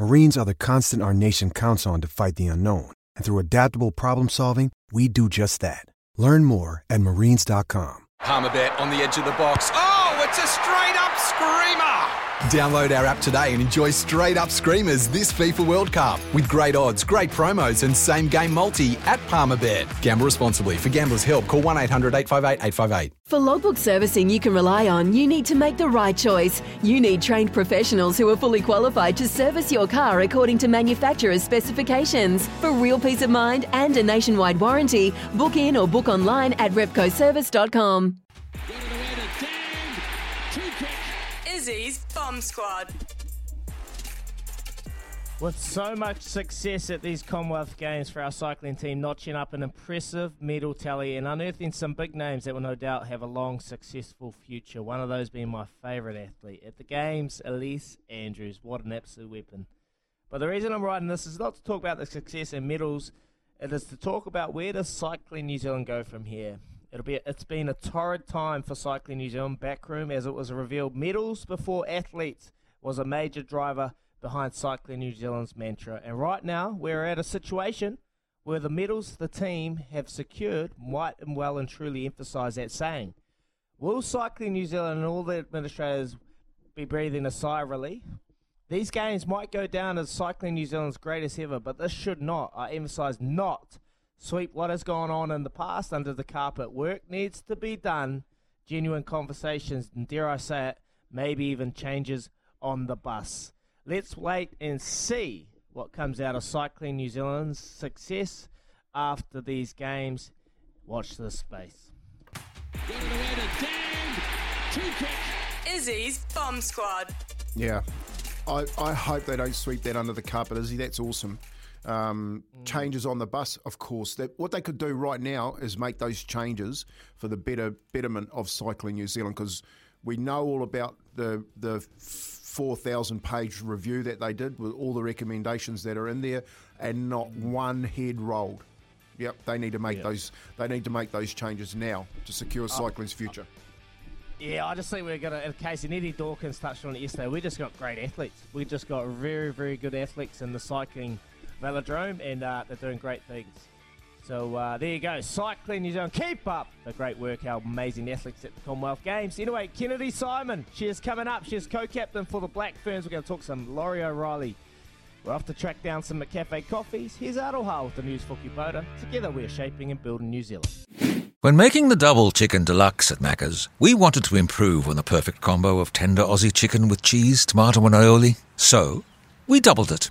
Marines are the constant our nation counts on to fight the unknown. And through adaptable problem solving, we do just that. Learn more at marines.com. Palmerbet on the edge of the box. Oh, it's a straight up screamer! Download our app today and enjoy straight up screamers this FIFA World Cup with great odds, great promos, and same game multi at Palmerbet. Gamble responsibly. For gamblers' help, call 1 800 858 858. For logbook servicing you can rely on, you need to make the right choice. You need trained professionals who are fully qualified to service your car according to manufacturer's specifications. For real peace of mind and a nationwide warranty, book in or book online at repcoservice.com. Izzy's Bomb Squad. With so much success at these Commonwealth Games for our cycling team, notching up an impressive medal tally and unearthing some big names that will no doubt have a long, successful future. One of those being my favourite athlete at the Games, Ellesse Andrews. What an absolute weapon. But the reason I'm writing this is not to talk about the success and medals, it is to talk about where does Cycling New Zealand go from here. It'll be it's been a torrid time for Cycling New Zealand backroom as it was revealed medals before athletes was a major driver behind Cycling New Zealand's mantra. And right now we're at a situation where the medals the team have secured might and well and truly emphasise that saying. Will Cycling New Zealand and all the administrators be breathing a sigh of relief? These games might go down as Cycling New Zealand's greatest ever, but this should not, I emphasise not, sweep what has gone on in the past under the carpet. Work needs to be done, genuine conversations, and dare I say it, maybe even changes on the bus. Let's wait and see what comes out of Cycling New Zealand's success after these games. Watch this space. Izzy's Bomb Squad. Yeah. I, I hope they don't sweep that under the carpet, Izzy. That's awesome. Um, mm. Changes on the bus, of course. That what they could do right now is make those changes for the better betterment of cycling New Zealand because we know all about the the four thousand page review that they did with all the recommendations that are in there, and not mm. one head rolled. Yep, they need to make Yeah. those. They need to make those changes now to secure uh, cycling's future. Yeah, I just think we're going to, in case Eddie Dawkins touched on it yesterday, we just got great athletes. We just got very, very good athletes in the cycling velodrome, and uh, they're doing great things. So uh, there you go. Cycling New Zealand, keep up the great work, our amazing athletes at the Commonwealth Games. Anyway, Kennedy Simon, she is coming up. She is co captain for the Black Ferns. We're going to talk some Laurie O'Reilly. We're off to track down some McCafe coffees. Here's Aroha with the news for Kubota. Together we're shaping and building New Zealand. When making the double chicken deluxe at Macca's, we wanted to improve on the perfect combo of tender Aussie chicken with cheese, tomato, and aioli. So, we doubled it.